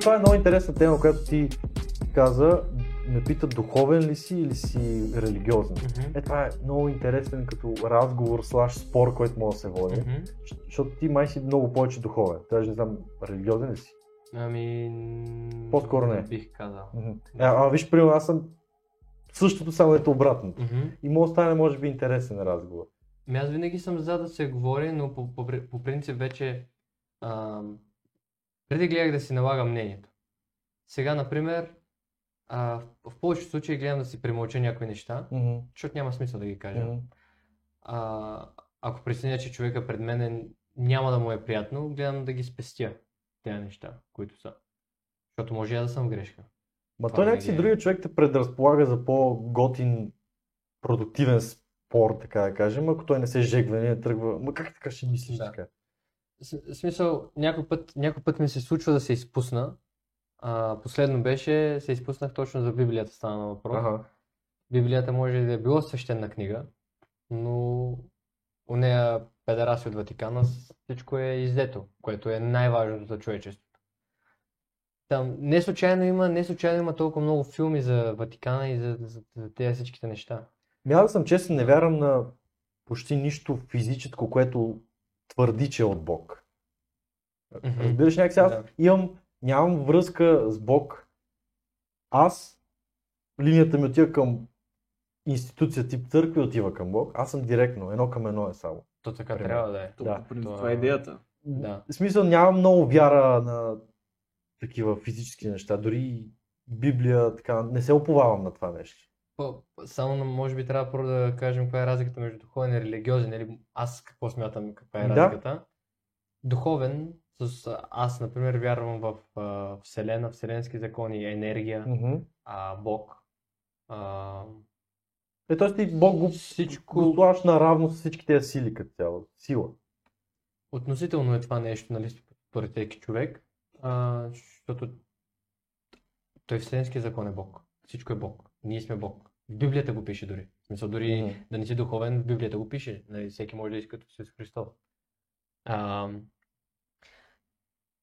това е много интересна тема, която ти каза. Ме питат духовен ли си или си религиозен. Мгм. Е, това е много интересен като разговор слаш спор, който може да се води. Щ- Защото ти май си много повече духовен. Даже не знам, религиозен ли си? Ами... По-скоро не. Бих казал. Мгм. А, а виж, примерно, аз съм същото, само ето обратното. Мгм. И може да стане, може би, интересен разговор. Ами аз винаги съм за да се говори, но по, по, по принцип вече ам, преди гледах да си налагам мнението. Сега, например, а, в, повечето случаи гледам да си премълча някои неща, Мгм. защото няма смисъл да ги кажа. Мгм. А, ако преценя, че човека пред мен няма да му е приятно, гледам да ги спестя тези неща, които са. Защото може аз да съм грешка. Ма Това той някакси е. другия човек те предразполага за по-готин, продуктивен спор, така да кажем, ако той не се жегва, не тръгва. Ма как така ще мислиш Да. така? Смисъл, някой път, някой път ми се случва да се изпусна. А, последно беше, се изпуснах точно за Библията стана на въпрос. Ага. Библията може да е била свещена книга, но у нея педераси от Ватикана всичко е издето, което е най-важното за човечеството. Там не случайно има, не случайно има толкова много филми за Ватикана и за, за, за тези всичките неща. Ми аз съм честен, не вярвам на почти нищо физическо, което твърди, че е от Бог. Мгм. Разбираш някакси, аз Да. имам, нямам връзка с Бог. Аз, линията ми отива към институция тип църква и отива към Бог. Аз съм директно, едно към едно е само. То така Примерно. трябва да е. Да. Това- това е идеята. Да. В смисъл нямам много вяра на такива физически неща. Дори Библия, така, не се оповавам на това нещо. Само може би трябва първо да кажем каква е разликата между духовен и религиозен, или аз какво смятам, каква е Да. разликата. Духовен, с аз, например, вярвам в а, Вселена, вселенски закони, енергия, Мгм. а, Бог. А, Е, т.е. ти Бог го, Всичко- го слагаш наравно с всички тези сили като цяло. Сила. относително е това нещо, нали, според всеки човек, а, защото той вселенски закон е Бог. Всичко е Бог. Ние сме Бог. В Библията го пише дори. В смисъл, дори Мгм. да не си духовен, в Библията го пише. Нали, всеки може да иска като Исус Христос. А,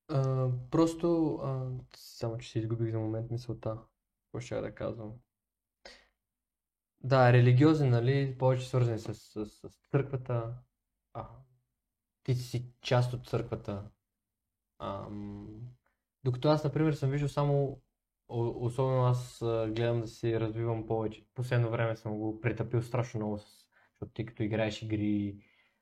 а, просто, а, само че си изгубих за момент мисълта. Какво ще я да казвам? Да, религиозен, нали, повече свързани с, с, с църквата. А, ти си част от църквата. Ам, докато аз, например, съм виждал само, особено аз гледам да си развивам повече. Последно време съм го притъпил страшно много, защото ти като играеш игри,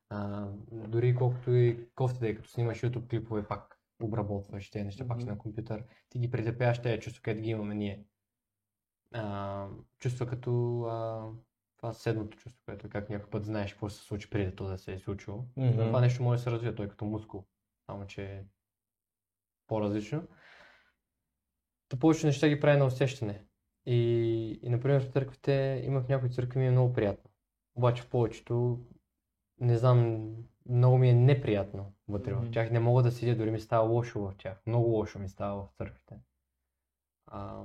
а, дори колкото и кофти да е, като снимаш YouTube клипове, пак обработваш тези неща, пак си на компютър, ти ги притъпяваш тези чувства, където ги имаме ние. А, чувства като а, това седмото чувство, което как някой път знаеш какво се случи преди то да се е случило. Мгм. Това нещо може да се развие, той като мускул, само че е по-различно. Та повече неща ги прави на усещане. И, и например в църквите, има в някои църкви ми е много приятно. Обаче в повечето, не знам, много ми е неприятно вътре в Мгм. тях. Не мога да седя, дори ми става лошо в тях. Много лошо ми става в църквите. А,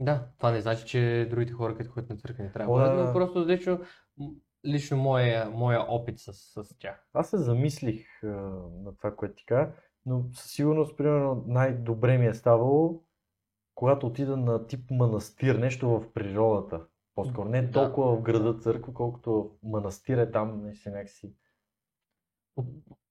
да, това не значи, че другите хора, които ходят на църква не трябва да. но просто лично, лично моя, моя опит с, с тях. Аз се замислих а, на това, което ти кажа, но със сигурност, примерно, най-добре ми е ставало, когато отида на тип манастир, нещо в природата. По-скоро не Да. толкова в града църква, колкото в манастир е там, наистина някакси. По,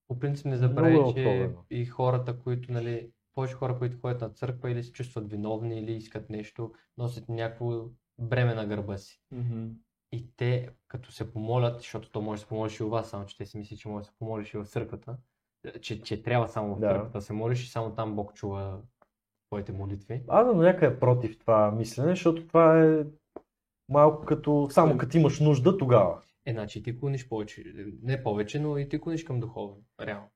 по принцип не Много е забравяй, че и хората, които, нали, повече хора, които ходят на църква или се чувстват виновни, или искат нещо, носят някакво бреме на гърба си. Мгм. И те, като се помолят, защото то може да се помолиш и у вас, само че те си мислят, че може да се помолиш и в църквата, че, че трябва само в Да. църквата да се молиш и само там Бог чува твоите молитви. Аз съм някъде против това мислене, защото това е малко като, само като имаш нужда тогава. Е, значи ти клониш повече, не повече, но и ти клониш към духовно, реално.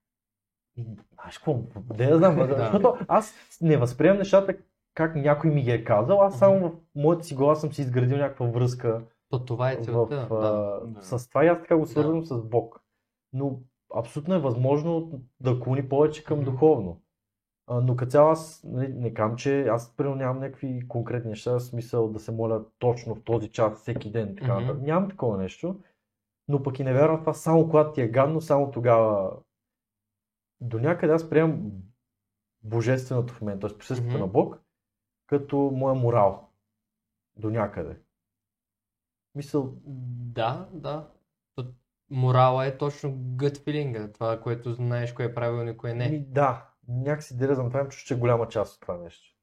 Знаеш какво? Де да знам, Да. защото аз не възприемам нещата как някой ми ги е казал, аз само в моята си глава съм си изградил някаква връзка То това е в, целта. да. а, да. с това и аз така го Да. свързвам с Бог. Но абсолютно е възможно да клони повече към духовно. А, но като цяло аз не, не кам, че аз примерно нямам някакви конкретни неща, в смисъл да се моля точно в този час, всеки ден така нататък. Нямам такова нещо. Но пък и не вярвам това само когато ти е гадно, само тогава. До някъде аз приемам божественото в мен, т.е. присъствието Мгм. на Бог, като моя морал. До някъде. Мисъл, Да, да. Морала е точно gut feeling, това, което знаеш кое е правилно и кое не. ми, да, някакси дирезам това, че е голяма част от това нещо.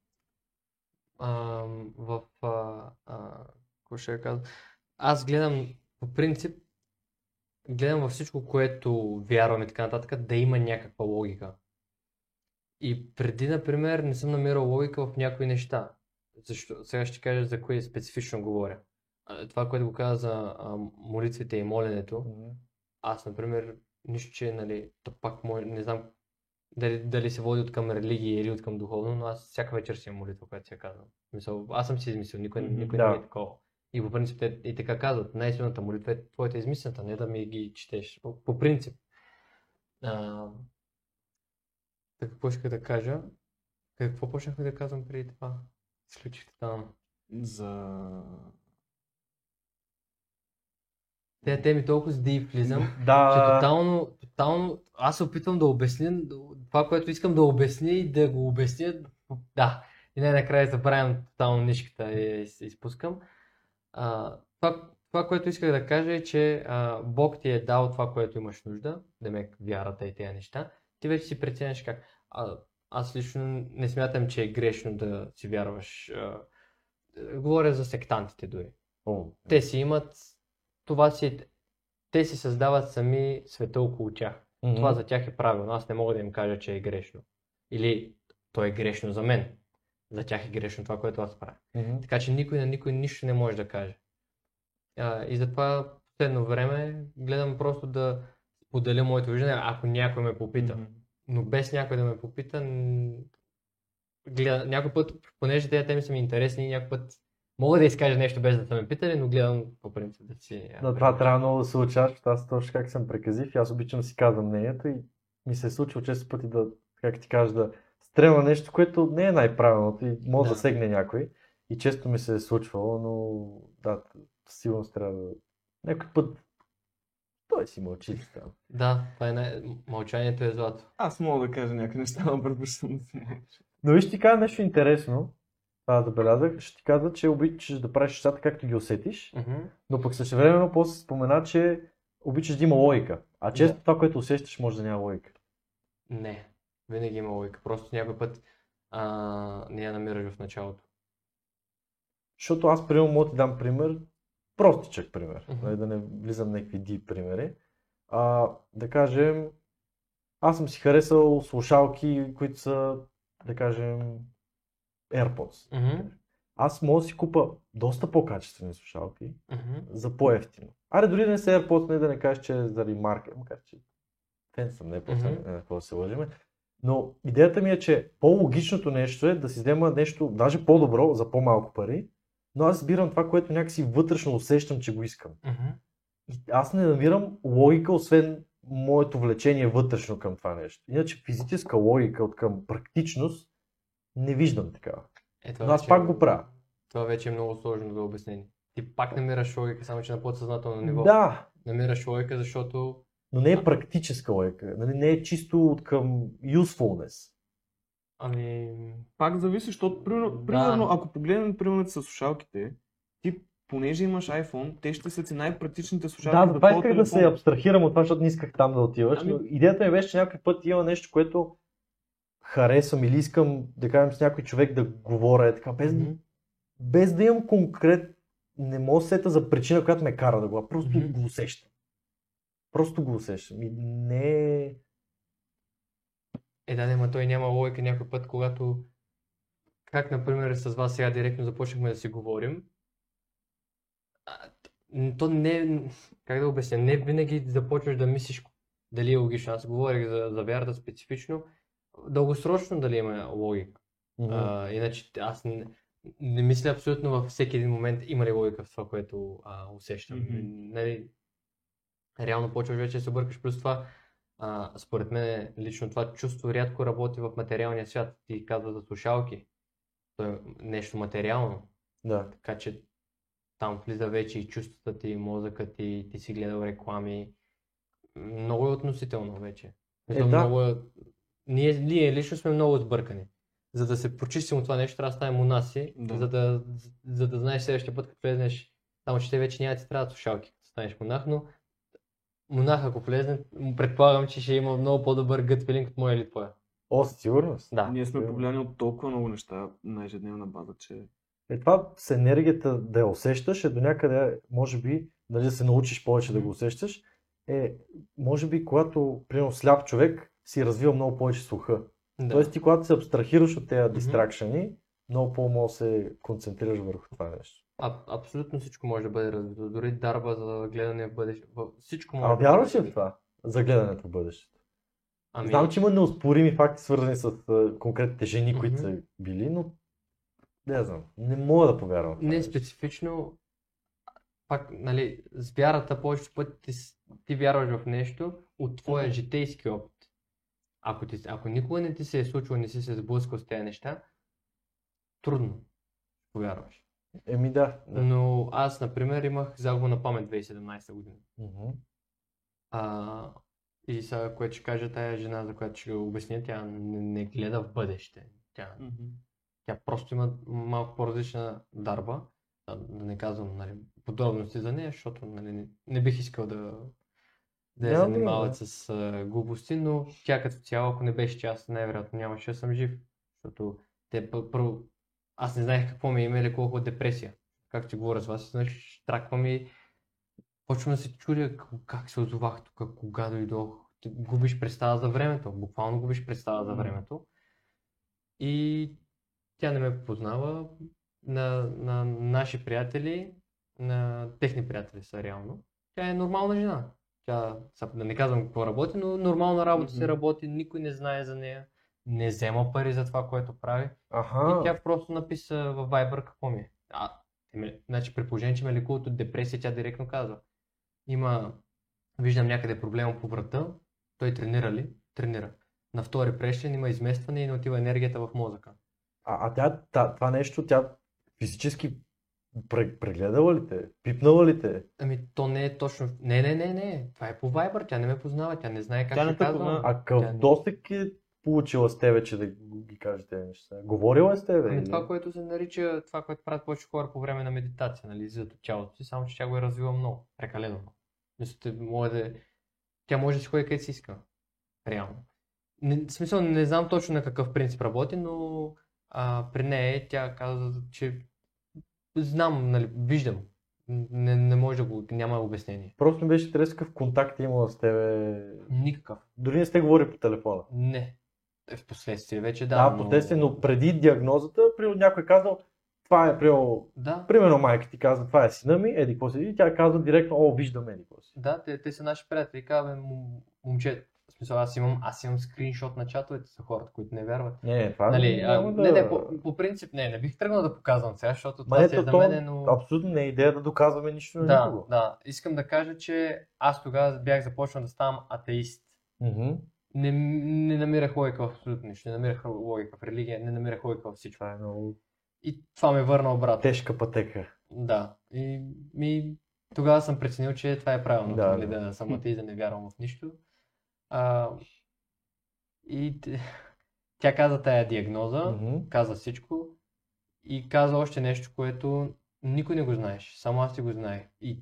Ам, в... А, а, какво ще я кажа? Аз гледам, по принцип, гледам във всичко, което вярвам и така нататък, да има някаква логика. И преди, например, не съм намирал логика в някои неща. Защо? Сега ще кажа за кое специфично говоря. Това, което го каза за молитвите и моленето, Мгм. аз, например, нищо, че, нали, то пак мой, не знам дали, дали се води от към религия или от към духовно, но аз всяка вечер си имам молитва, която си я казвам. В Смисъл, аз съм си измислил, никой, да. не е такова. И по принцип те и така казват, най-силната молитва е твоята измислената, не да ми ги четеш. По, по принцип. А, така, какво исках да кажа? Какво почнахме да казвам преди това? Изключих тотално. За... Те теми толкова с дип влизам, че Да, тотално, тотално, аз се опитвам да обясня това, което искам да обясня и да го обясня. Да, и най-накрая забравям тотално нишката и се изпускам. А, това, това, което исках да кажа е, че а, Бог ти е дал това, което имаш нужда, демек вярата и тези неща. Ти вече си преценяш как. А, аз лично не смятам, че е грешно да си вярваш. А, говоря за сектантите дори. О, Те си имат, това си, те си създават сами света около тях. мгм. Това за тях е правилно. Аз не мога да им кажа, че е грешно. Или то е грешно за мен. За тях е грешно това, което аз правя. Мгм. Така че никой на никой нищо не може да каже. А, и затова последно време гледам просто да споделя моето виждане, ако някой ме попита. Мгм. Но без някой да ме попита, гледа, някой път, понеже тези теми са ми интересни, някой път мога да изкажа нещо без да са ме питали, но гледам по принцип да си... а, На това трябва много да се учаш, защото аз точно как съм преказив, и аз обичам да си казвам мнението и ми се е случило често пъти да, как ти кажа, да стрелна нещо, което не е най-правилното и може да, Да. сегне някой. И често ми се е случвало, но да, със сигурност трябва да... Някой път той си мълчи. Там. Да, това е най... мълчанието е злато. Аз мога да кажа някакви неща, но предпочитам да си мълча. Но виж ти кажа нещо интересно. Това да белязах. Ще ти каза, че обичаш да правиш нещата както ги усетиш, Мгм. но пък същевременно после спомена, че обичаш да има логика. А често Да. това, което усещаш, може да няма логика. Не, винаги има логика. Просто някой път а, не я намираш в началото. Защото аз, примерно, мога да ти дам пример, простичък пример, нали, да не влизам в някакви дип примери. А, да кажем, аз съм си харесал слушалки, които са, да кажем, AirPods. Мгм. Аз мога да си купа доста по-качествени слушалки Мгм. за по-ефтино. Аре, дори да не са AirPods, не да не кажеш, че е заради марка, макар че фен съм, не просто, Мгм. не на какво да се лъжиме. Но идеята ми е, че по-логичното нещо е да си взема нещо, даже по-добро, за по-малко пари, но аз избирам това, което някакси вътрешно усещам, че го искам. Мгм. И аз не намирам логика, освен моето влечение вътрешно към това нещо. Иначе физическа логика от към практичност не виждам такава. Е, това Но аз вече- пак го правя. Това вече е много сложно за обяснение. Ти пак намираш логика, само че на подсъзнателно ниво. Да, Намираш логика, защото но не е практическа логика. Нали? Не е чисто от към usefulness. Ами, Пак зависи, защото, примерно, Да. примерно ако погледнем примерно с слушалките, ти, понеже имаш iPhone, те ще са ти най-практичните слушалки Да, твоя исках да се абстрахирам от това, защото не исках там да отиваш. Ами- Но идеята ми беше, че някой път има нещо, което харесвам или искам да кажем с някой човек да говоря, е така, без, мгм. без да имам конкрет, не мога сета за причина, която ме кара да го, просто Мгм. го усещам. Просто го усещам. И не е... Е, да, не, ма той няма логика някой път, когато, как например с вас сега директно започнахме да си говорим, то не, как да обясня, не винаги започваш да мислиш дали е логично. Аз говорих за, за вярата специфично, дългосрочно дали има логика. А, иначе аз не, не мисля абсолютно във всеки един момент има ли логика в това, което а, усещам. Мгм. Нали, реално почваш вече да се бъркаш, плюс това, а, според мен лично това чувство рядко работи в материалния свят. Ти казва за слушалки. То е нещо материално, Да. така че там влиза вече и чувствата ти, мозъкът ти, ти си гледал реклами. Много е относително вече. Е, да. Много е, ние, ние лично сме много сбъркани. За да се почистим от това нещо, трябва да ставим монаси, Да. за, да, за да знаеш следващия път, като влезнеш. Само, че те вече няма да ти трябват слушалки, като станеш монах, но монах, ако влезне, предполагам, че ще има много по-добър гът филинг от моя или твоя. О, със сигурност. Да. Ние сме повлияни от толкова много неща на ежедневна база, че Е, това с енергията да я усещаш е до някъде, може би, нали, да се научиш повече да го усещаш, е, може би, когато, примерно, сляп човек си развива много повече слуха. Да. Тоест ти, когато се абстрахираш от тези дистракшени, много по-може да се концентрираш върху това нещо. А, абсолютно всичко може да бъде развито. Дори дарба за гледане в бъдеще. в- Всичко може А да вярваш ли в това? За гледането в бъдещето. Ами, Знам, че има неоспорими факти, свързани с конкретните жени, които Мгм. са били, но не знам, не мога да повярвам. не специфично, пак, нали, с вярата повечето пъти ти, ти вярваш в нещо от твоя Мгм. житейски опит. Ако, ти, ако никога не ти се е случило, не си се сблъскал с тези неща, трудно повярваш. Еми да. да. Но аз, например, имах загуба на памет 2017 година. Мгм. А, и сега, което ще кажа, тая жена, за която ще обясня, тя не, не гледа в бъдеще. Тя, тя просто има малко по-различна дарба. Да, да не казвам нали, подробности за нея, защото нали, не, не бих искал да, да я Няма занимават с а, глупости, но тя като цяло, ако не беше аз най-вероятно нямаше да съм жив. Защото те пър- първо, аз не знаех какво ми е има или колко депресия. Както ти говоря с вас, значи траква ми, почвам да се чудя как, се озовах тук, кога дойдох. Ти губиш представа за времето, буквално губиш представа за времето. И тя не ме познава, на, на наши приятели, на техни приятели са реално. Тя е нормална жена. Тя, да не казвам какво работи, но нормална работа се Мгм. работи, никой не знае за нея, не взема пари за това, което прави. Аха. И тя просто написа във Viber какво ми е. А, ме- значи при положение, че ме лекуват от депресия, тя директно казва. Има, виждам някъде проблема по врата, той тренира ли? Тренира. На втори прещен има изместване и не отива енергията в мозъка. А, а тя, та, това нещо, тя физически прегледала ли те? Пипнала ли те? Ами то не е точно. Не, не, не, не. Това е по Viber. Тя не ме познава. Тя не знае как Тя се не те казва. познава. А Тя какъв не- досек е получила с тебе, че да ги каже тези неща? Говорила е с тебе? Ами или? това, което се нарича, това, което правят повече хора по време на медитация, нали, излизат от тялото си, само че тя го е развила много, прекалено много. Мисля, може да... е- Тя може да си ходи където си иска. Реално. Не, в смисъл, не знам точно на какъв принцип работи, но а, при нея тя каза, че знам, нали, виждам. Не, не може да го, няма обяснение. Просто ми беше интересно какъв контакт е имала с тебе. Никакъв. Дори не сте говорили по телефона. Не. Е, В последствие вече да. Да, но... последствие, но преди диагнозата, примерно някой е казал, това е, примерно, Да, примерно майка ти казва, това е сина ми, еди какво си, и тя казва директно, о, виждаме еди какво си. да, те, те са наши приятели. Казваме, му- момче, в смисъл, аз имам, аз имам скриншот на чатовете за хората, които не вярват. Не, това Нали, а, да... не, не, по, по принцип не, не бих тръгнал да показвам сега, защото Ма това не, си е за мен, но... абсолютно не е идея да доказваме нищо Да, никого. да. Искам да кажа, че аз тогава бях започнал да ставам атеист. Мгм. Не, не намирах логика в абсолютно нищо, не намирах логика в религия, не намирах логика в всичко. Това е много И това ме върна обратно. тежка пътека. Да. И ми, тогава съм преценил, че това е правилно, Да, нали, да. да съм атеист, да не вярвам в нищо. А, и тя каза тая диагноза, Мгм. каза всичко и каза още нещо, което никой не го знаеше, само аз си го знаех. И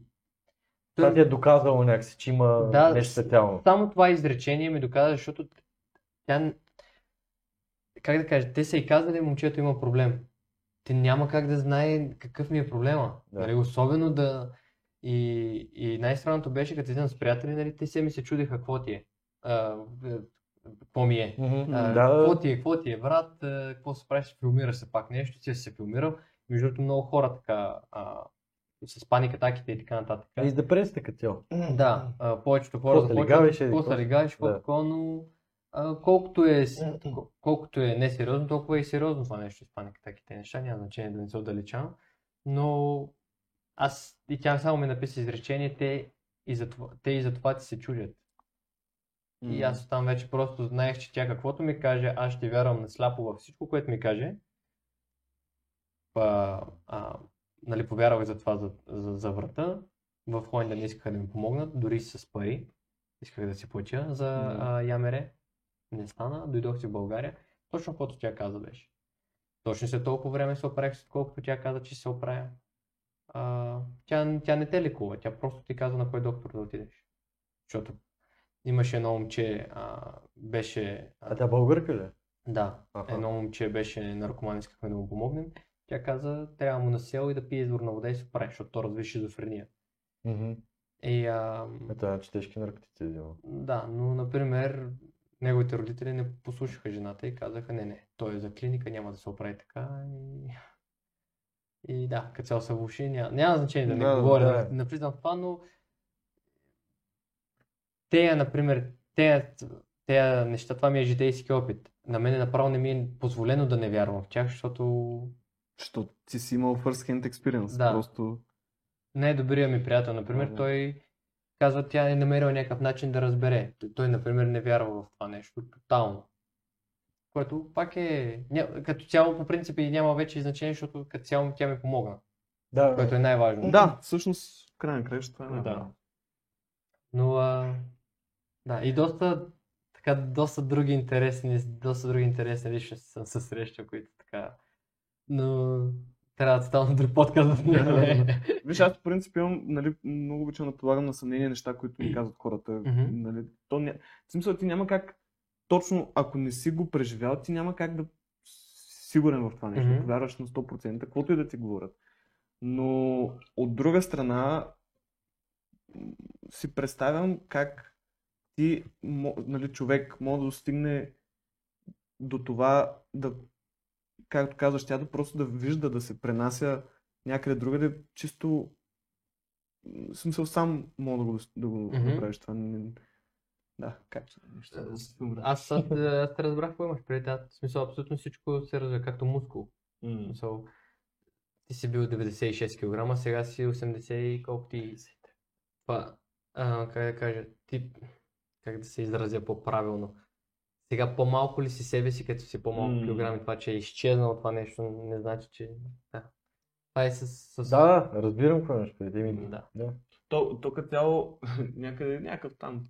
Това ти е доказало някакси, че има Да, нещо специално. само това изречение ми доказа, защото тя, как да кажа, те са и казали, момчето има проблем. Те няма как да знае какъв ми е проблема. Да. Нали, особено да... И, и най-странното беше, като излизам с приятели, нали, те се ми се чудиха какво ти е. Е, какво ми е. Да, какво ти е, какво ти е, брат, а, какво се правиш, филмираш се пак нещо, ти си се филмирал. Между другото много хора така, а, с паник атаките и така нататък. И с депресията като цяло. Да, а, повечето хора започват, какво се лигавиш, какво такова, но а, колкото е, колкото е несериозно, толкова е и сериозно това нещо с паник атаките неща, няма значение да не се отдалечавам, но аз и тя само ми написа изречение, те и за това, те и за това ти се чудят. И аз там вече просто знаех, че тя каквото ми каже, аз ще вярвам на сляпо във всичко, което ми каже. Па, а, нали, повярвах за това, за, за, за врата. В Холандия не искаха да ми помогнат, дори с пари. Исках да си платя за а, Ямере. не стана, дойдох си в България, точно каквото тя каза беше. Точно след толкова време се оправих, след колкото тя каза, че се оправя. А, тя, тя не те лекува, тя просто ти казва на кой доктор да отидеш. Защото имаше едно момче, а, беше... А тя българка ли? е? Да, Аха. едно момче беше наркоман, искахме да му помогнем. Тя каза, трябва му на село и да пие изворна вода и се оправи, защото то разви шизофрения. И, а, Ето, значи тежки наркотици е взимал. да, но, например, неговите родители не послушаха жената и казаха, не, не, той е за клиника, няма да се оправи така. И, и да, като цяло се влуши, няма, няма значение да не да, говоря, да. да навлизам в това, но тея, например, тея, тея неща, това ми е житейски опит. На мен направо не ми е позволено да не вярвам в тях, защото Защото ти си имал first hand experience. Да. Просто най-добрият ми приятел, например, Да. той казва, тя е намерила някакъв начин да разбере. Той, например, не вярва в това нещо тотално. Което пак е, ня... като цяло по принцип и няма вече значение, защото като цяло тя ми помогна, Да, което е най-важно. да, всъщност, в крайна краща това е Да. най-важно. Но, а... да, и доста, така, доста други интересни, доста други интересни личности съм се срещал, които така, но трябва да стана друг подкаст. Виж, аз по принцип имам, нали, много обичам да полагам на съмнение неща, които ми казват хората. Нали, то ня... В смисъл, ти няма как, точно ако не си го преживял, ти няма как да си сигурен в това нещо, повярваш на 100%, каквото и да ти говорят. Но от друга страна, си представям как ти, нали, човек може да достигне до това да, както казваш, тя да просто да вижда, да се пренася някъде другаде, чисто смисъл сам мога да го, да го Мгм. направиш това. Да, как че нещо. Аз, аз, аз те разбрах какво имаш преди. В смисъл, абсолютно всичко се развива както мускул. М. смисъл, ти си бил 96 кг, сега си 80 и колко ти... Това, а, как да кажа, ти, как да се изразя по-правилно. Сега по-малко ли си себе си, като си по-малко М. килограми, това, че е изчезнало това нещо, не значи, че... Да. Това е с... с... Да, разбирам какво преди. Ми, Да. да. То, то като цяло, някъде, някакъв там,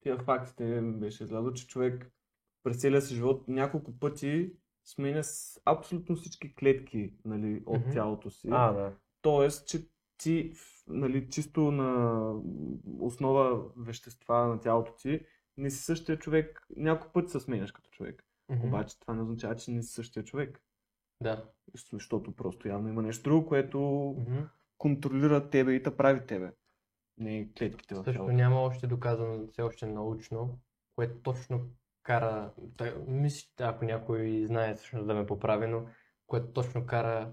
тия фактите беше излязло, че човек през целия си живот няколко пъти сменя с абсолютно всички клетки нали, от Мгм. тялото си. А, да. Тоест, че ти нали, чисто на основа вещества на тялото ти не си същия човек. Няколко пъти се сменяш като човек. Мгм. Обаче това не означава, че не си същия човек. Да. Защото просто явно има нещо друго, което Мгм. контролира тебе и те прави тебе. Не клетките в Също тялото. няма още доказано, все още научно, което точно кара, мисля, ако някой знае всъщност да ме поправи, но което точно кара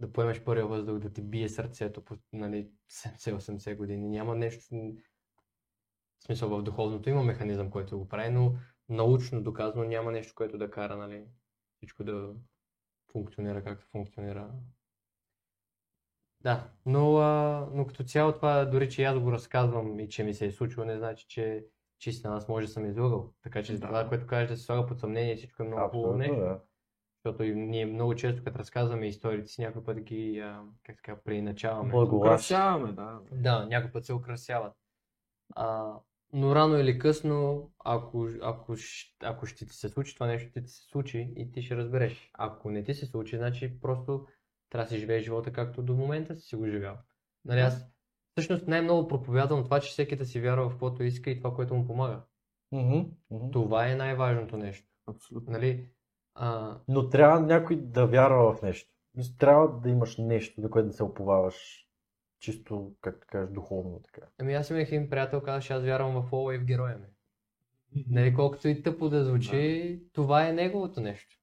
да поемеш първия въздух, да ти бие сърцето по нали, 70-80 години. Няма нещо, в смисъл в духовното има механизъм, който го прави, но научно доказано няма нещо, което да кара нали, всичко да функционира както функционира. Да, но, а, но като цяло това, дори че аз го разказвам и че ми се е случило, не значи, че, истина аз може да съм излъгал. Така че Да. това, което кажеш да се слага под съмнение, всичко е много хубаво нещо. да. Защото и ние много често, като разказваме историите си, някой път ги, а, как така, преиначаваме. Украсяваме, да. Да, някой път се украсяват. А, но рано или късно, ако, ако, ако ще ти се случи това нещо, ще ти се случи и ти ще разбереш. Ако не ти се случи, значи просто трябва да си живееш живота както до момента си си го живял. Нали, аз всъщност най-много проповядвам това, че всеки да си вярва в каквото иска и това, което му помага. Мгм, мгм. Това е най-важното нещо. Абсолютно. Нали? А, Но трябва някой да вярва в нещо. Трябва да имаш нещо, за което да се оповаваш чисто, как да кажеш, духовно така. ами аз имах един приятел, казваше, аз вярвам в Лола и в героя ми. Нали, колкото и тъпо да звучи, това е неговото нещо.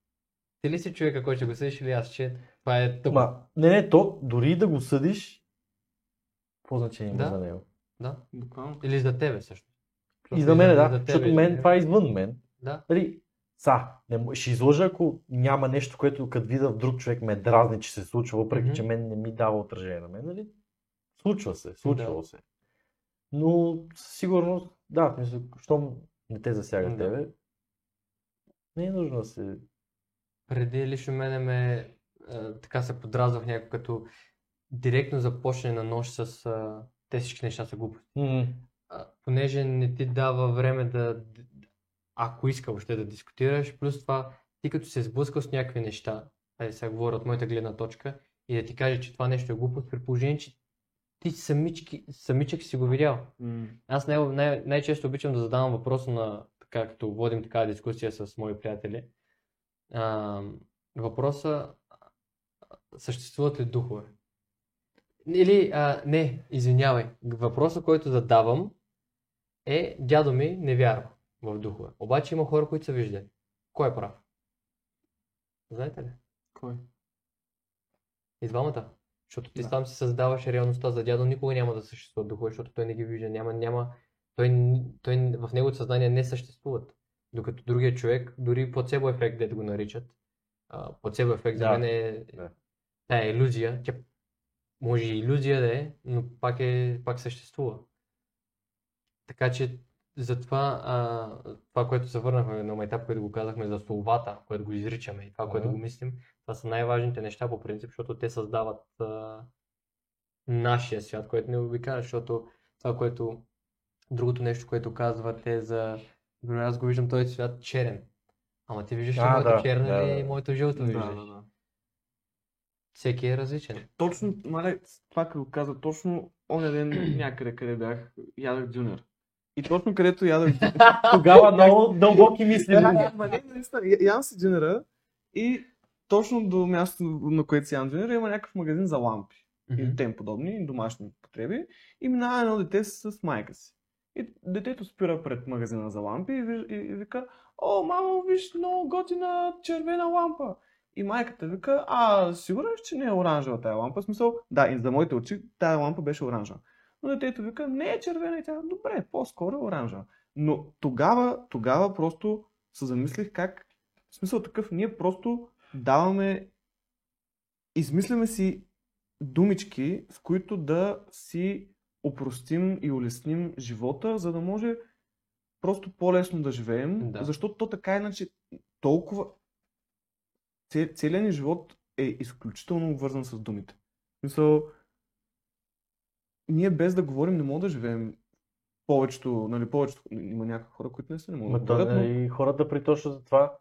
Ти ли си човека, който ще го съдиш или аз, че това е тъпо? Ма, не, не, то дори и да го съдиш, какво значение има Да. за него? Да. Буквално. Или за тебе също. И за мен, да, за тебе, защото мен това е извън мен. Да. Нали, са, не, ще излъжа, ако няма нещо, което като видя в друг човек ме дразни, че се случва, въпреки Мгм. че мен не ми дава отражение на мен. Нали? Случва се, случвало Да. се. Но със сигурност, да, мисля, щом не те засяга Да. тебе, не е нужно да се... Преди лично мене ме а, така се подразвах някой като директно започне на нощ с а, те всички неща са глупости. А, понеже не ти дава време да, ако иска въобще да дискутираш, плюс това ти като се сблъскал с някакви неща, айде сега говоря от моята гледна точка, и да ти каже, че това нещо е глупост, при положение, че ти самички, самичък си го видял. М. Аз най- най- най-често обичам да задавам въпроса на, така като водим такава дискусия с мои приятели. А, въпроса, съществуват ли духове? Или, а, не, извинявай, въпросът, който задавам е, дядо ми не вярва в духове. Обаче има хора, които са виждали. Кой е прав? Знаете ли? Кой? И двамата. Защото ти Да. сам си създаваш реалността за дядо, никога няма да съществуват духове, защото той не ги вижда. Няма, няма, той, той в неговото съзнание не съществуват. Докато другия човек, дори плацебо ефект, дето го наричат, плацебо ефект за Да, мен е да. тая иллюзия. Тя може и иллюзия да е, но пак, е, пак съществува. Така че затова а, това, което се върнахме на етап, което го казахме за словата, което го изричаме и това, което Мгм. го мислим, това са най-важните неща по принцип, защото те създават а, нашия свят, който не обикаля, защото това, което другото нещо, което казвате за Добре, аз го виждам този свят черен. Ама ти виждаш ли моето да, черно да, или да. моето жълто Да, виждаш? да, да. Всеки е различен. Точно, мале, това като каза, точно оня ден някъде, къде бях, ядах дюнер. И точно където ядах Тогава много дълбоки мисли. Да, я- ядам си дюнера и точно до мястото, на което си ядам дюнера, има някакъв магазин за лампи. и тем подобни, домашни потреби. И минава едно дете с, майка си. И детето спира пред магазина за лампи и, виж, и, и вика, о, мамо, виж, много готина червена лампа. И майката вика, а, сигурен че не е оранжева тази лампа? В смисъл, да, и за моите очи тази лампа беше оранжева. Но детето вика, не е червена и тя, добре, по-скоро е оранжева. Но тогава, тогава просто се замислих как, в смисъл такъв, ние просто даваме, измисляме си думички, с които да си опростим и улесним живота, за да може просто по-лесно да живеем, Да. защото то така иначе толкова... Цел, целият ни живот е изключително обвързан с думите. В смисъл, ние без да говорим не можем да живеем повечето, нали, повечето, има някакви хора, които не са не могат Ма да говорят, но... и хората при точно за това.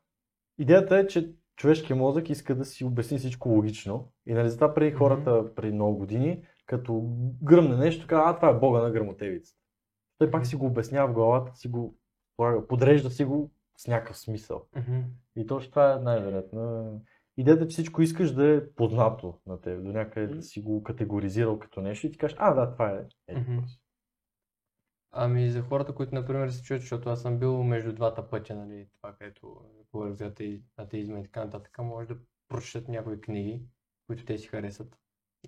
Идеята е, че човешкият мозък иска да си обясни всичко логично. И нали затова Мгм. хората, преди много години, като гръмне нещо, казва, а това е бога на гръмотевицата. Той пак си го обяснява в главата, си го подрежда си го с някакъв смисъл. И точно това е най-вероятно. Идеята е, че всичко искаш да е познато на теб, до някъде да си го категоризирал като нещо и ти кажеш, а да, това е. Е, mm-hmm. Ами за хората, които, например, се чуят, защото аз съм бил между двата пътя, нали, това, където говорих за атеи- атеизма и така нататък, може да прочетат някои книги, които те си харесат.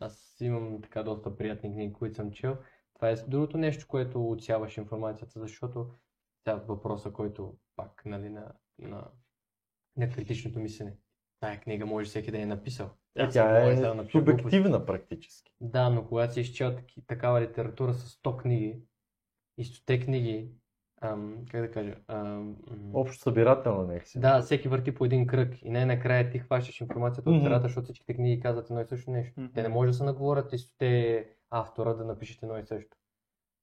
Аз имам така доста приятни книги, които съм чел. Това е другото нещо, което отсяваш информацията, защото тя въпроса, който пак, нали, на, на, на критичното мислене. Тая книга може всеки да е написал. Е, Аз тя е да глупости. субективна практически. Да, но когато си изчел такава литература с 100 книги и 100 книги, ам, как да кажа, ам, Общо събирателно някакси. да, всеки върти по един кръг и най-накрая ти хващаш информацията от Мгм. средата, защото всичките книги казват едно и също нещо. Мгм. Те не може да се наговорят и сте автора да напишете едно и също.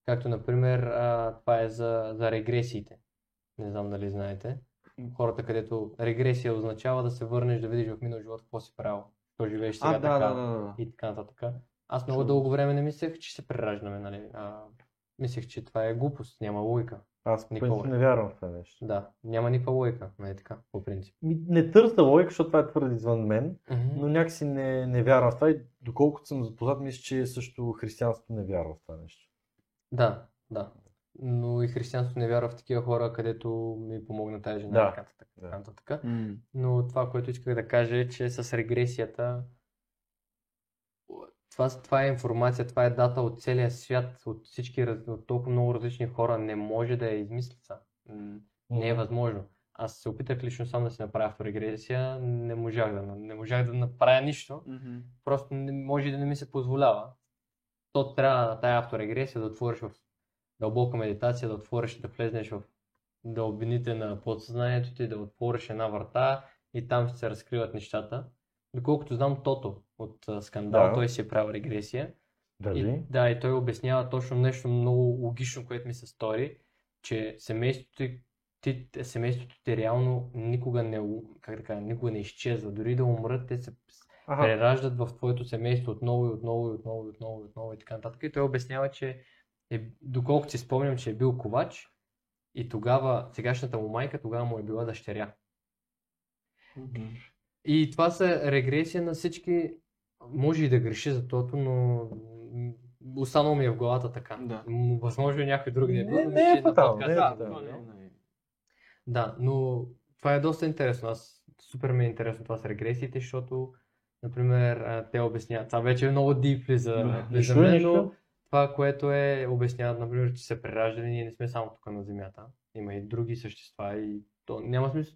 Както, например, а, това е за, за регресиите. Не знам дали знаете. Хората, където регресия означава да се върнеш да видиш в минал живот какво си правил. Що живееш сега А, да, така да, да, да. и така нататък. Аз много Чувам. дълго време не мислех, че се прераждаме, нали? А, мислех, че това е глупост, няма логика. Аз по принцип не вярвам в това нещо. Да, няма никаква логика, нали така, по принцип. Ми, Не търся логика, защото това е твърде извън мен, Мгм. но някакси не, не вярвам в това и доколкото съм запознат, мисля, че също християнството не вярва в това нещо. Да, да. Но и християнството не вярва в такива хора, където ми помогна тази жена Да, така нататък. да. така. М. Но това, което исках да кажа е, че с регресията това, това е информация, това е дата от целия свят, от всички, от толкова много различни хора. Не може да измислица. М, Не е възможно. Аз се опитах лично сам да си направя авторегресия, не можах да, не можах да направя нищо. Мгм. Просто не, може и да не ми се позволява. То трябва на тая авторегресия да отвориш в дълбока медитация, да отвориш, да влезнеш в дълбините на подсъзнанието ти, да отвориш една врата и там ще се разкриват нещата. Доколкото знам Тото от Скандал, Да. той си е правил регресия. И, Дали? да, и той обяснява точно нещо много логично, което ми се стори, че семейството ти ти, семейството ти реално никога не, как да кажа, никога не изчезва. Дори да умрат, те се Аха. прераждат в твоето семейство отново и отново и отново и отново и отново и така нататък. И той обяснява, че е, доколкото си спомням, че е бил ковач и тогава сегашната му майка тогава му е била дъщеря. И това са регресия на всички. Може и да греши за тото, но останало ми е в главата така. Да. Възможно и някой друг да е бил. Не, не е на фатално, не е Да, не е. Да, но това е доста интересно. Аз супер ми е интересно това с регресиите, защото, например, те обясняват. Това вече е много дип ли за, Да. за мен, но това, което е, обясняват, например, че се прераждали, ние не сме само тук на Земята. Има и други същества и то няма смисъл.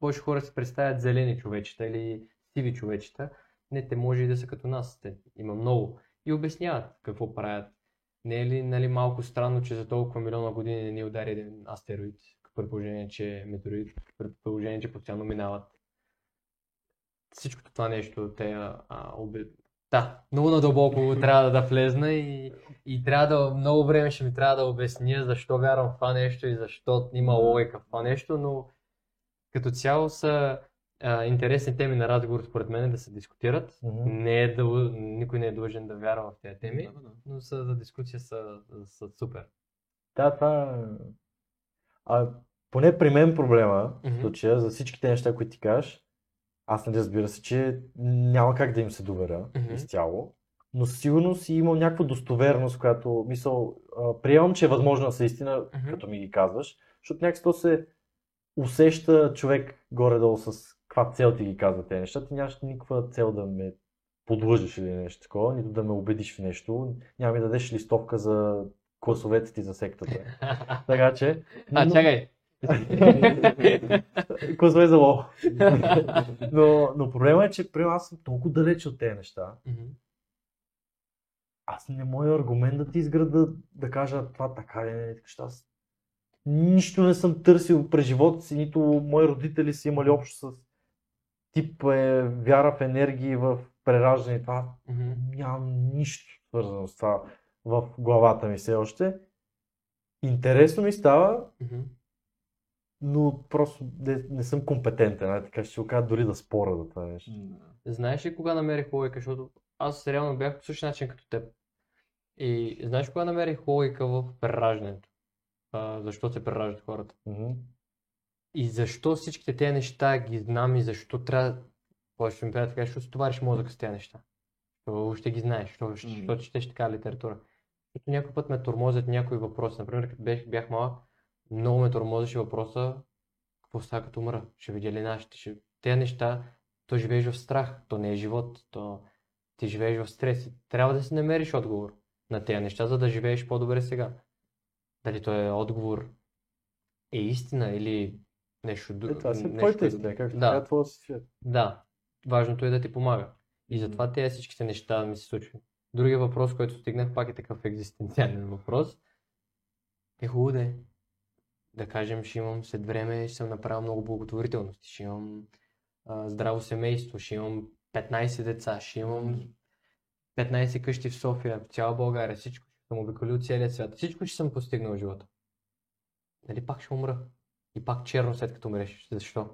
Повече хора си представят зелени човечета или сиви човечета. Не, те може и да са като нас. Те, има много. И обясняват какво правят. Не е ли нали, малко странно, че за толкова милиона години не ни удари един астероид, при положение, че метеорит, при положение, че постоянно минават. Всичкото това нещо, те а, обе... Да, много надълбоко трябва да, да влезна и, и трябва да, много време ще ми трябва да обясня защо вярвам в това нещо и защо има логика в това нещо, но като цяло са а, интересни теми на разговор според мен да се дискутират. Мгм. Не е да, никой не е длъжен да вярва в тези теми, но са, за дискусия са, са супер. Да, това. е- А, поне при мен проблема Мгм. в случая, за всичките неща, които ти кажеш, аз не разбира се, че няма как да им се доверя Мгм. изцяло, но със сигурност си имал някаква достоверност, която мисъл, а, приемам, че е възможно да са истина, Мгм. като ми ги казваш, защото някакси то се усеща човек горе-долу с каква цел ти ги казва тези неща. Ти нямаш никаква цел да ме подлъжеш или нещо такова, нито да ме убедиш в нещо. Няма ми да дадеш листовка за класовете ти за сектата. Така че... А, но- чакай! Класове за лол. но, но проблема е, че примерно аз съм толкова далеч от тези неща. Аз не моя аргумент да ти изграда да кажа това така ли не, че аз нищо не съм търсил през живота си, нито мои родители са имали общо с тип е, вяра в енергии, в прераждане това. Нямам нищо свързано с това в главата ми все още. Интересно ми става. Но просто не, не съм компетентен, а така ще се окажа дори да спора за това нещо. Знаеш ли кога намерих логика, защото аз реално бях по същия начин като теб. И знаеш кога намерих логика в прераждането? А, защо се прераждат хората? Мгм. И защо всичките тези неща ги знам и защо трябва, повече ми приятел, така, защото стовариш мозъка с тези неща. Защото ще ги знаеш, защото, защото четеш така литература. Защото някой път ме тормозят някои въпроси. Например, като бях, бях малък, много ме тормозеше въпроса какво става като умра, ще видя ли нашите, ще... Тези неща, то живееш в страх, то не е живот, то ти живееш в стрес. Трябва да си намериш отговор на тези неща, за да живееш по-добре сега. Дали то е отговор е истина или нещо Е, друго. това си е твоята истина, както Да. твоя си свят. Да, важното е да ти помага. И затова тези всичките неща ми се случват. Другия въпрос, който стигнах, пак е такъв екзистенциален въпрос. Е хубаво да е. Да кажем, ще имам след време, ще съм направил много благотворителности, ще имам а, здраво семейство, ще имам 15 деца, ще имам 15 къщи в София, в цяла България, всичко ще съм обиколил целия свят, всичко ще съм постигнал в живота. Нали пак ще умра? И пак черно след като умреш. Защо?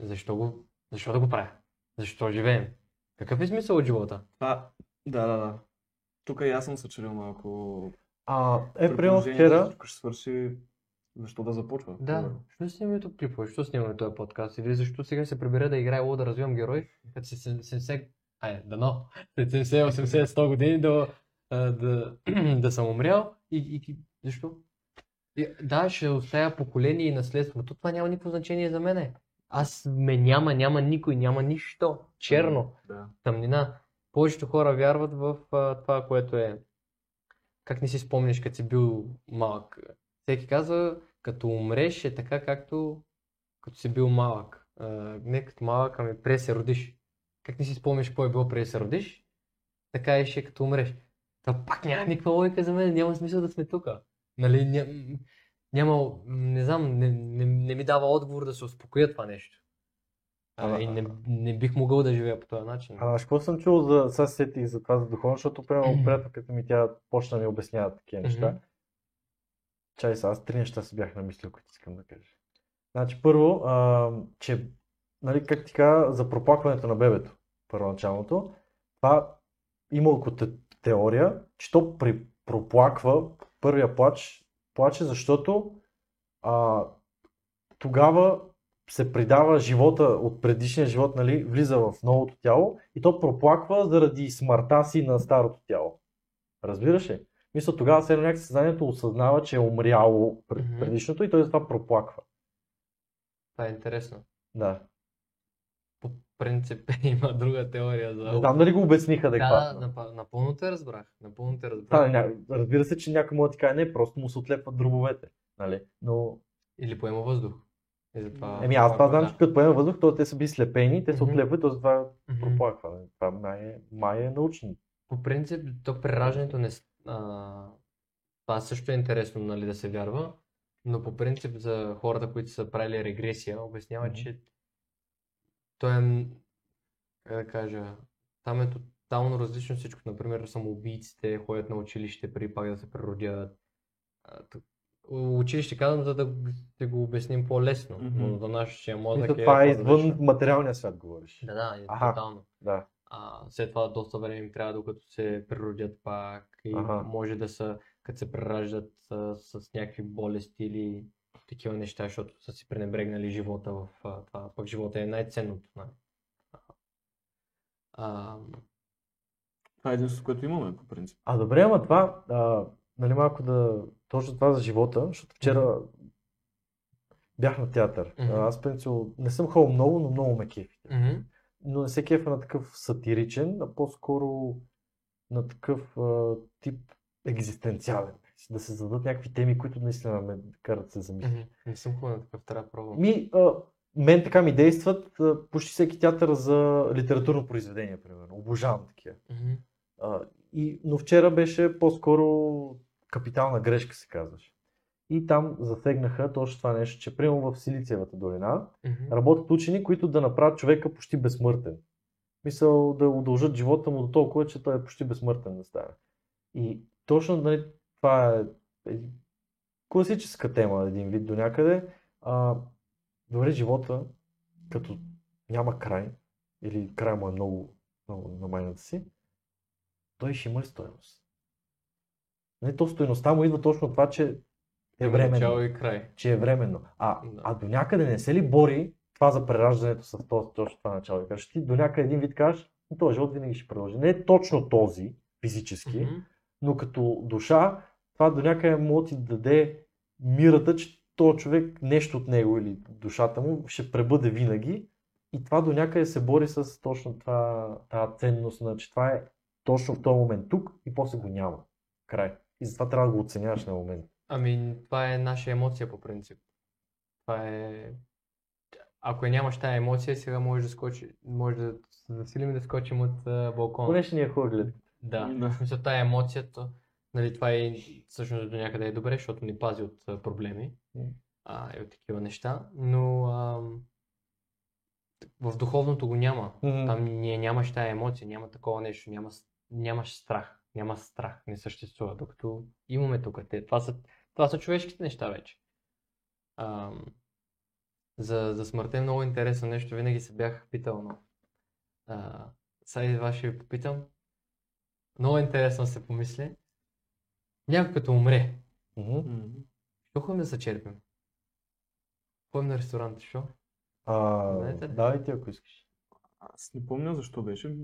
Защо го, защо да го правя? Защо живеем? Какъв е смисъл от живота? Това, да, да, да. Тук и аз съм се чудил малко. А, е, че вчера, ще свърши. Защо да започва? Да, Примерно. защо снимаме тук клипове? Защо снимаме този подкаст? Или защо сега се прибера да играя лоу да развивам герой, като се 70, ай, дано, след 70, 80, 100 години да, да, да съм умрял и, и, защо? И, да, ще оставя поколение и наследство, но това няма никакво значение за мене. Аз ме няма, няма никой, няма нищо. Черно. Да. тъмнина. Повечето хора вярват в а, това, което е. Как не си спомняш, като си бил малък? Всеки казва, като умреш е така, както като си бил малък. А, не като малък, ами да се родиш. Как не си спомняш какво е било да се родиш? Така и ще е като умреш. Това пак няма никаква логика за мен, няма смисъл да сме тук. Нали, ня, няма, не знам, не, не, не ми дава отговор да се успокоя това нещо. А, Ама- и не, не бих могъл да живея по този начин. а, какво съм чул за, сега се сетих за това за духовно, защото примерно приятелката ми тя почна да ми обяснява такива неща. Чай сега, аз три неща си бях намислил, които искам да кажа. Значи първо, а, че, нали, как ти кажа, за проплакването на бебето, първоначалното, това има те, теория, че то при проплаква първия плач, плаче, защото а, тогава се придава живота от предишния живот, нали, влиза в новото тяло и то проплаква заради смъртта си на старото тяло. Разбираш ли? Мисля, тогава все някак съзнанието осъзнава, че е умряло пред- Мгм. предишното и той затова проплаква. Това е интересно. Да. По принцип има друга теория за... Не знам дали го обясниха Да, адекватно. да, напа- напълно те разбрах. Напълно те Да, разбрах. ня... разбира се, че някой може да ти каже, не, просто му се отлепват дробовете. Нали? Но, Или поема въздух. И затова... еми аз това знам, да. че като поема въздух, то те са били слепени, те се отлепват, то затова Мгм. проплаква. Това май е, май е научно. По принцип, то при раждането не... А, това също е интересно нали, да се вярва, но по принцип за хората, които са правили регресия, обяснява, Мгм. че то е, как да кажа, там е тотално различно всичко. Например, самоубийците ходят на училище преди пак да се преродят. А, т- Училище казвам, за да те го обясним по-лесно, Мгм. но за нашия мозък Мисля, е това е извън материалния свят, говориш. Да, да, е Аха. тотално. Да. А, след това доста време им трябва докато се преродят пак и Аха. може да са, като се прераждат а, с някакви болести или такива неща, защото са си пренебрегнали живота в а, това. Пък живота е най-ценното. Нали? А, Това е единството, което имаме, по принцип. А добре, ама това, а, нали малко да, точно това за живота, защото вчера бях на театър. Мгм. Аз, принцип, не съм ходил много, но много ме кефи. мгм, но не се кефа на такъв сатиричен, а по-скоро на такъв а, тип екзистенциален. Да се зададат някакви теми, които наистина ме карат да се замисля. мгм. Не съм ходил на такъв, трябва пробвам. Ми, а, мен така ми действат а, почти всеки театър за литературно произведение, примерно. Обожавам такива. Мгм, А, и, но вчера беше по-скоро капитална грешка, се казваше. И там засегнаха точно това нещо, че примерно в Силициевата долина мгм. работят учени, които да направят човека почти безсмъртен. Мисъл да удължат живота му до толкова, че той е почти безсмъртен да стане. И точно нали, това е е класическа тема, един вид до някъде. А, добре, живота, като няма край, или край му е много, много на майната си, той ще има ли стоеност? Не, то стоеността му идва точно от това, че е временно Начало и край. че е временно. А, Да. а до някъде не се ли бори това за прераждането с този, точно това начало? И кажеш, ти до някъде един вид кажеш, «Ами този живот винаги ще продължи. Не е точно този, физически, Мгм. но като душа, това до някъде да ти даде мирата, че този човек, нещо от него или душата му ще пребъде винаги. И това до някъде се бори с точно това, тази ценност, на, че това е точно в този момент тук и после го няма. Край. И затова трябва да го оценяваш на момент. Ами, това е наша емоция по принцип. Това е... Ако я нямаш тази емоция, сега може да скочи, може да се засилим да скочим от а, балкона. Поне ще ни е гледат. Да, Да. в смисъл тая емоцията, нали, това е всъщност до някъде е добре, защото ни пази от а, проблеми а, и от такива неща, но ам, в духовното го няма. Там ние нямаш тая емоция, няма такова нещо, няма, нямаш страх, няма страх, не съществува, докато имаме тук. Те, това, са, това са човешките неща вече. Ам, за, за смъртта е много интересно нещо, винаги се бях питал, но а, сега и вас ще ви попитам. Много интересно се помисли. Някой като умре, що ходим да се черпим? Ходим на ресторант, що? А, Знаете ли? давай ти, ако искаш. Аз не помня защо беше.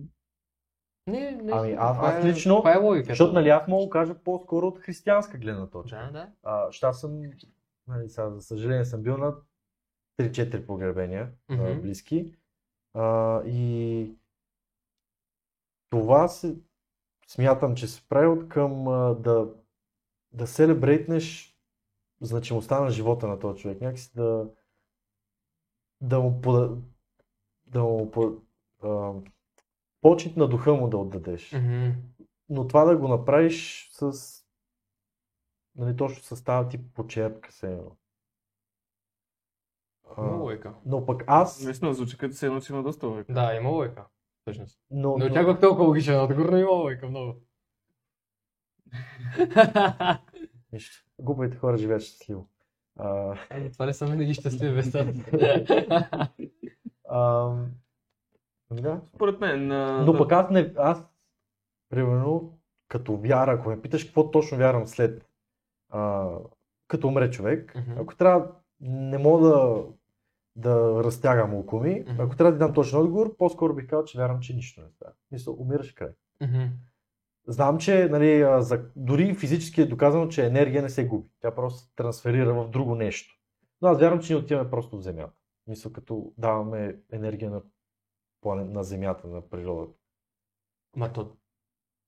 Не, не. Ами, аз- това аз е- лично, Това е логиката. Защото нали аз мога да кажа по-скоро от християнска гледна точка. Да, да. А, аз съм, нали, сега, за съжаление съм бил на 3-4 погребения Мгм. близки. А, и това се, смятам, че се прави от към а, да, да селебрейтнеш значимостта на живота на този човек. Някакси да, да му, пода, да му по, а, почет на духа му да отдадеш. Мгм. Но това да го направиш с нали, точно с тази тип почерпка се едно. А, Има логика. но пък аз, Наистина звучи като се едно, че има доста лойка. Да, има логика. Всъщност. но, Не но, очаквах толкова логичен отговор, но има логика много. нищо, глупавите хора живеят щастливо. А, Ами, Това ли са винаги щастливи места? да. Според мен. а, Но пък аз не, аз, примерно, като вяра, ако ме питаш какво точно вярвам след, а, като умре човек, Мгм. ако трябва, не мога да, да разтягам около ми, Мгм. ако трябва да дам точен отговор, по-скоро бих казал, че вярвам, че нищо не става. Мисля, умираш край. Мгм. Знам, че нали, за, дори физически е доказано, че енергия не се губи. Тя просто се трансферира в друго нещо. Но аз вярвам, че ние отиваме просто в Земята. Мисля, като даваме енергия на, на Земята, на природата. Ма то,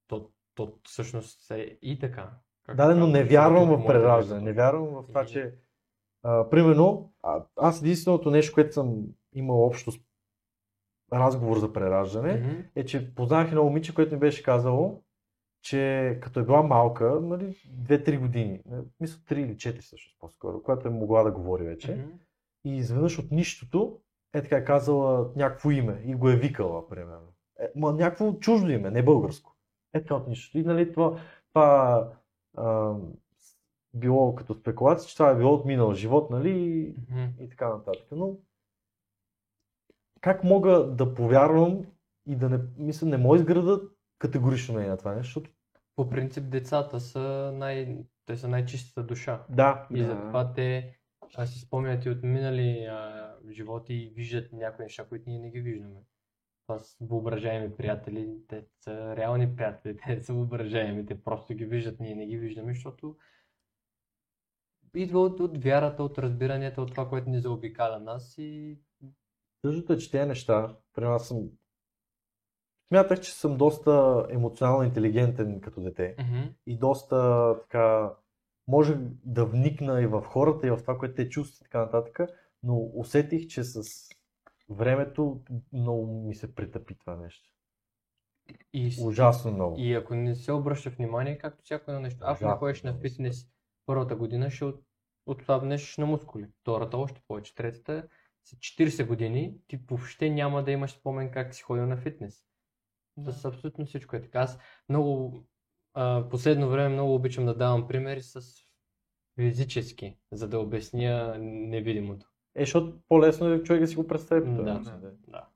то, то всъщност е и така. Както Да, но не вярвам в прераждане. Не вярвам в това, че а, примерно, а, аз единственото нещо, което съм имал общо с разговор за прераждане, Мгм. е, че познах едно момиче, което ми беше казало, че като е била малка, нали, 2-3 години, мисля 3 или 4 всъщност по-скоро, когато е могла да говори вече, Мгм. и изведнъж от нищото е така казала някакво име и го е викала, примерно. Е, ма, някакво чуждо име, не българско. Е така от нищото. И нали, това, това а, било като спекулация, че това е било от минал живот, нали, и, Мгм. и така нататък. Но как мога да повярвам и да не, мисля, не мога изграда категорично мнение на това нещо, защото По принцип децата са най... те са най-чистата душа. да, И Да. затова те аз си спомнят и от минали а, животи и виждат някои неща, които ние не ги виждаме. Това са въображаеми приятели, те са реални приятели, те са въображаеми, те просто ги виждат, ние не ги виждаме, защото идва от, от вярата, от разбиранията, от това, което ни заобикаля нас и Същото е, че тези неща, при аз съм Смятах, че съм доста емоционално интелигентен като дете Мгм. и доста така, може да вникна и в хората и в това, което те чувстват и така нататък, но усетих, че с времето много ми се притъпи това нещо. И, Ужасно много. и ако не се обръща внимание, както всяко едно нещо, ако не ходиш на фитнес първата година, ще от, отслабнеш на мускули. Втората още повече. Третата след 40 години ти въобще няма да имаш спомен как си ходил на фитнес. С абсолютно всичко е така. Аз много, а, последно време много обичам да давам примери с физически, за да обясня невидимото. Е, защото по-лесно е човек да си го представи. Да. да. Да.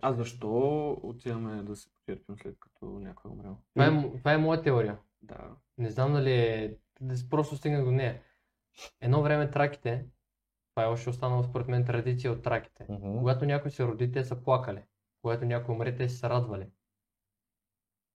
А защо отиваме да се почерпим след като някой е умрял? Това е, това е моя теория. Да. Не знам дали е... Просто стигна до нея. Едно време траките, това е още останало според мен традиция от траките. Мгм. Когато някой се роди, те са плакали. Когато някой умре, те са се радвали.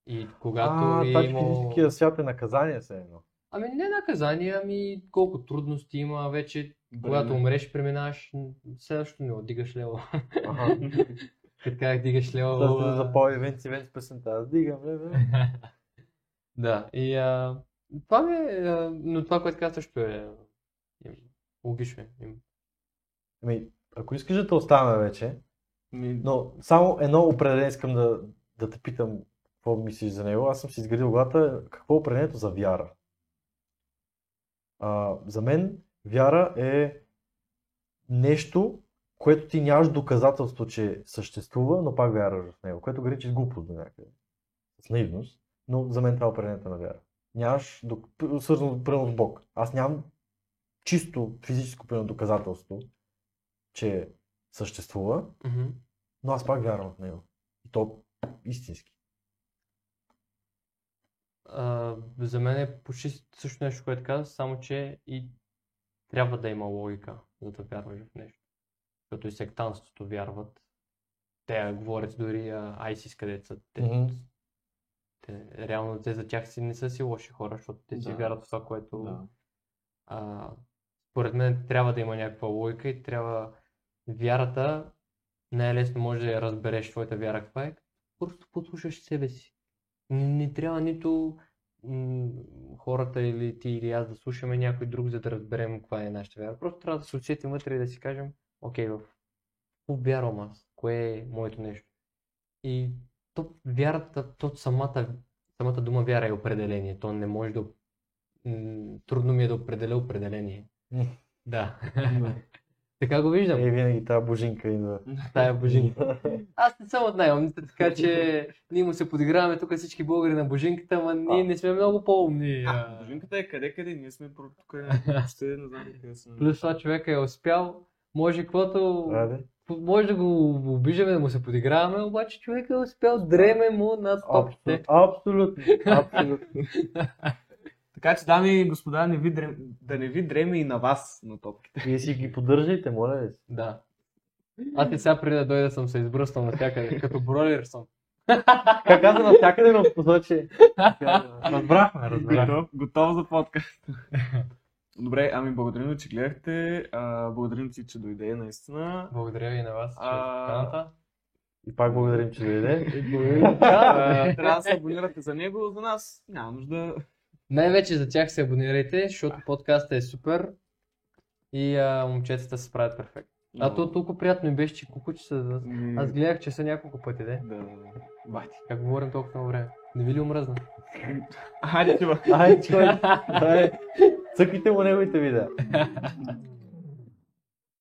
И когато А, е имало... физическия свят е наказание се едно. Ами не наказание, ами колко трудности има вече. Когато умреш, преминаваш следващото ниво, дигаш лево. Ага. Като казах, дигаш лево. Да, да а, запой Венци Венци песента. Аз дигам, бе. Да, и а, това ми е, а, но това, което каза също е им, логично. е, Им. Ами, ако искаш да те оставяме вече, Ми, но само едно определение искам да, да те питам какво мислиш за него. Аз съм си изградил главата какво е определението за вяра. А, за мен вяра е нещо, което ти нямаш доказателство, че съществува, но пак вярваш в него, което гречи с глупост до някъде. С наивност, но за мен това е определението на вяра. Нямаш свързано примерно с Бог. Аз нямам чисто физическо примерно, доказателство, че съществува, Мгм. но аз пак вярвам в него. И то истински. А, за мен е почти също нещо, което каза, само че и трябва да има логика, за да вярваш в нещо. Защото и сектанството вярват. Те говорят дори ISIS, където са. Те, Мгм. те, реално те за тях си не са си лоши хора, защото те си Да. вярват в това, което да. А, според мен трябва да има някаква логика и трябва вярата, най-лесно може да я разбереш твоята вяра каква е, просто послушаш себе си. Не, трябва нито м, хората или ти или аз да слушаме някой друг, за да разберем каква е нашата вяра. Просто трябва да се усетим вътре и да си кажем, окей, в какво вярвам аз, кое е моето нещо. И то вярата, то самата, самата дума вяра е определение. То не може да м, трудно ми е да определя определение. Да. Така го виждам. Е, винаги тази божинка идва. Тая божинка. Аз не съм от най-умните, така че ние му се подиграваме тук всички българи на божинката, ама ние не сме много по-умни. А, божинката е къде къде, ние сме про- тук, въобще не знам къде сме. Плюс това човека е успял, може каквото, може да го обиждаме, да му се подиграваме, обаче човек е успял, дреме му над топките. Абсолютно. Абсолютно. Така че, дами и господа, не ви дрем... да не ви дреме и на вас на топките. Вие си ги поддържайте, моля ви. се. Да. Аз и сега преди да дойда съм се избръснал навсякъде, като бройлер съм. Как каза навсякъде, но посочи. Разбрахме, разбрахме. Готов, готов за подкаст. Добре, ами благодарим ви, че гледахте. А, благодарим ти, че дойде наистина. Благодаря ви и на вас, че А, каната. И пак благодарим, че дойде. А, трябва да се абонирате за него, за нас няма нужда. Най-вече за тях се абонирайте, защото подкастът е супер и а, момчетата се справят перфектно. А то толкова приятно ми беше, че кукучи са. Аз гледах часа няколко пъти, де. Да, да, да. Бати. Как говорим толкова много време. Не ви ли омръзна? Хайде, чува. Ай, човек. Ай, Цъкайте му неговите видеа.